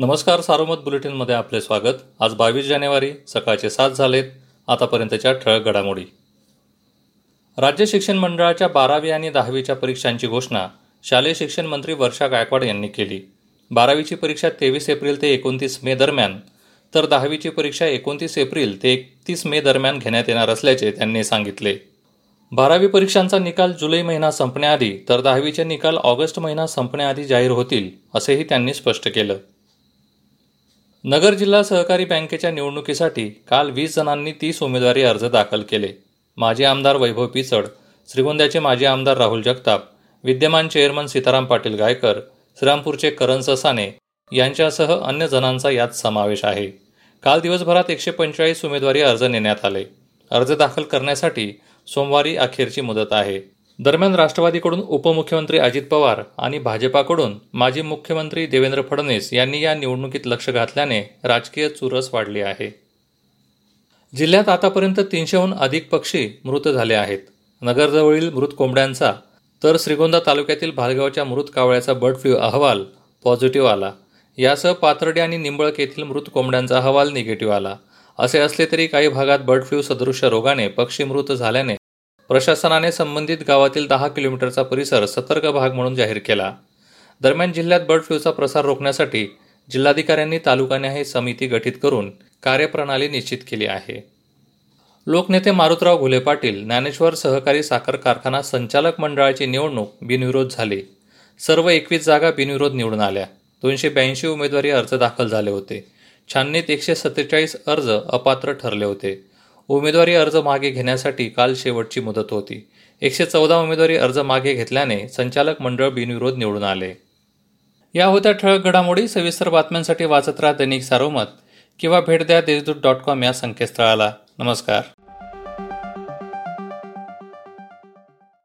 नमस्कार सारोमत बुलेटिनमध्ये आपले स्वागत. आज बावीस जानेवारी सकाळचे सात झालेत. आतापर्यंतच्या ठळक घडामोडी. राज्य शिक्षण मंडळाच्या बारावी आणि दहावीच्या परीक्षांची घोषणा शालेय शिक्षण मंत्री वर्षा गायकवाड यांनी केली. बारावीची परीक्षा तेवीस एप्रिल ते एकोणतीस मे दरम्यान तर दहावीची परीक्षा एकोणतीस एप्रिल ते एकतीस मे दरम्यान घेण्यात येणार असल्याचे त्यांनी सांगितले. बारावी परीक्षांचा निकाल जुलै महिना संपण्याआधी तर दहावीचे निकाल ऑगस्ट महिना संपण्याआधी जाहीर होतील असेही त्यांनी स्पष्ट केलं. नगर जिल्हा सहकारी बँकेच्या निवडणुकीसाठी काल वीस जणांनी तीस उमेदवारी अर्ज दाखल केले. माजी आमदार वैभव पिचड श्रीगोंद्याचे माजी आमदार राहुल जगताप विद्यमान चेअरमन सीताराम पाटील गायकर श्रीरामपूरचे करण ससाने यांच्यासह अन्य जणांचा यात समावेश आहे. काल दिवसभरात एकशे पंचेचाळीस उमेदवारी अर्ज नेण्यात आले. अर्ज दाखल करण्यासाठी सोमवारी अखेरची मुदत आहे. दरम्यान राष्ट्रवादीकडून उपमुख्यमंत्री अजित पवार आणि भाजपाकडून माजी मुख्यमंत्री देवेंद्र फडणवीस यांनी या निवडणुकीत लक्ष घातल्याने राजकीय चुरस वाढली आहे. जिल्ह्यात आतापर्यंत तीनशेहून अधिक पक्षी मृत झाले आहेत. नगरजवळील मृत कोंबड्यांचा तर श्रीगोंदा तालुक्यातील भालगावच्या मृत कावळ्याचा बर्ड फ्लू अहवाल पॉझिटिव्ह आला. यासह पाथर्डी आणि निंबळक येथील मृत कोंबड्यांचा अहवाल निगेटिव्ह आला. असे असले तरी काही भागात बर्ड फ्लू सदृश्य रोगाने पक्षी मृत झाल्याने प्रशासनाने संबंधित गावातील दहा किलोमीटरचा परिसर सतर्क भाग म्हणून जाहीर केला. दरम्यान जिल्ह्यात बर्ड फ्लूचा प्रसार रोखण्यासाठी जिल्हाधिकाऱ्यांनी तालुकाने ही समिती गठीत करून कार्यप्रणाली निश्चित केली आहे. लोकनेते मारुतराव घुले पाटील ज्ञानेश्वर सहकारी साखर कारखाना संचालक मंडळाची निवडणूक बिनविरोध झाली. सर्व एकवीस जागा बिनविरोध निवडून आल्या. दोनशे ब्याऐंशी उमेदवारी अर्ज दाखल झाले होते. छाननीत एकशे सत्तेचाळीस अर्ज अपात्र ठरले होते. उमेदवारी अर्ज मागे घेण्यासाठी काल शेवटची मुदत होती. एकशे चौदा उमेदवारी अर्ज मागे घेतल्याने संचालक मंडळ बिनविरोध निवडून आले. या होत्या ठळक घडामोडी सविस्तर बातम्यांसाठी वाचत राहा दैनिक सारोमत किंवा भेट द्या देशदूत डॉट कॉम या संकेतस्थळाला. नमस्कार.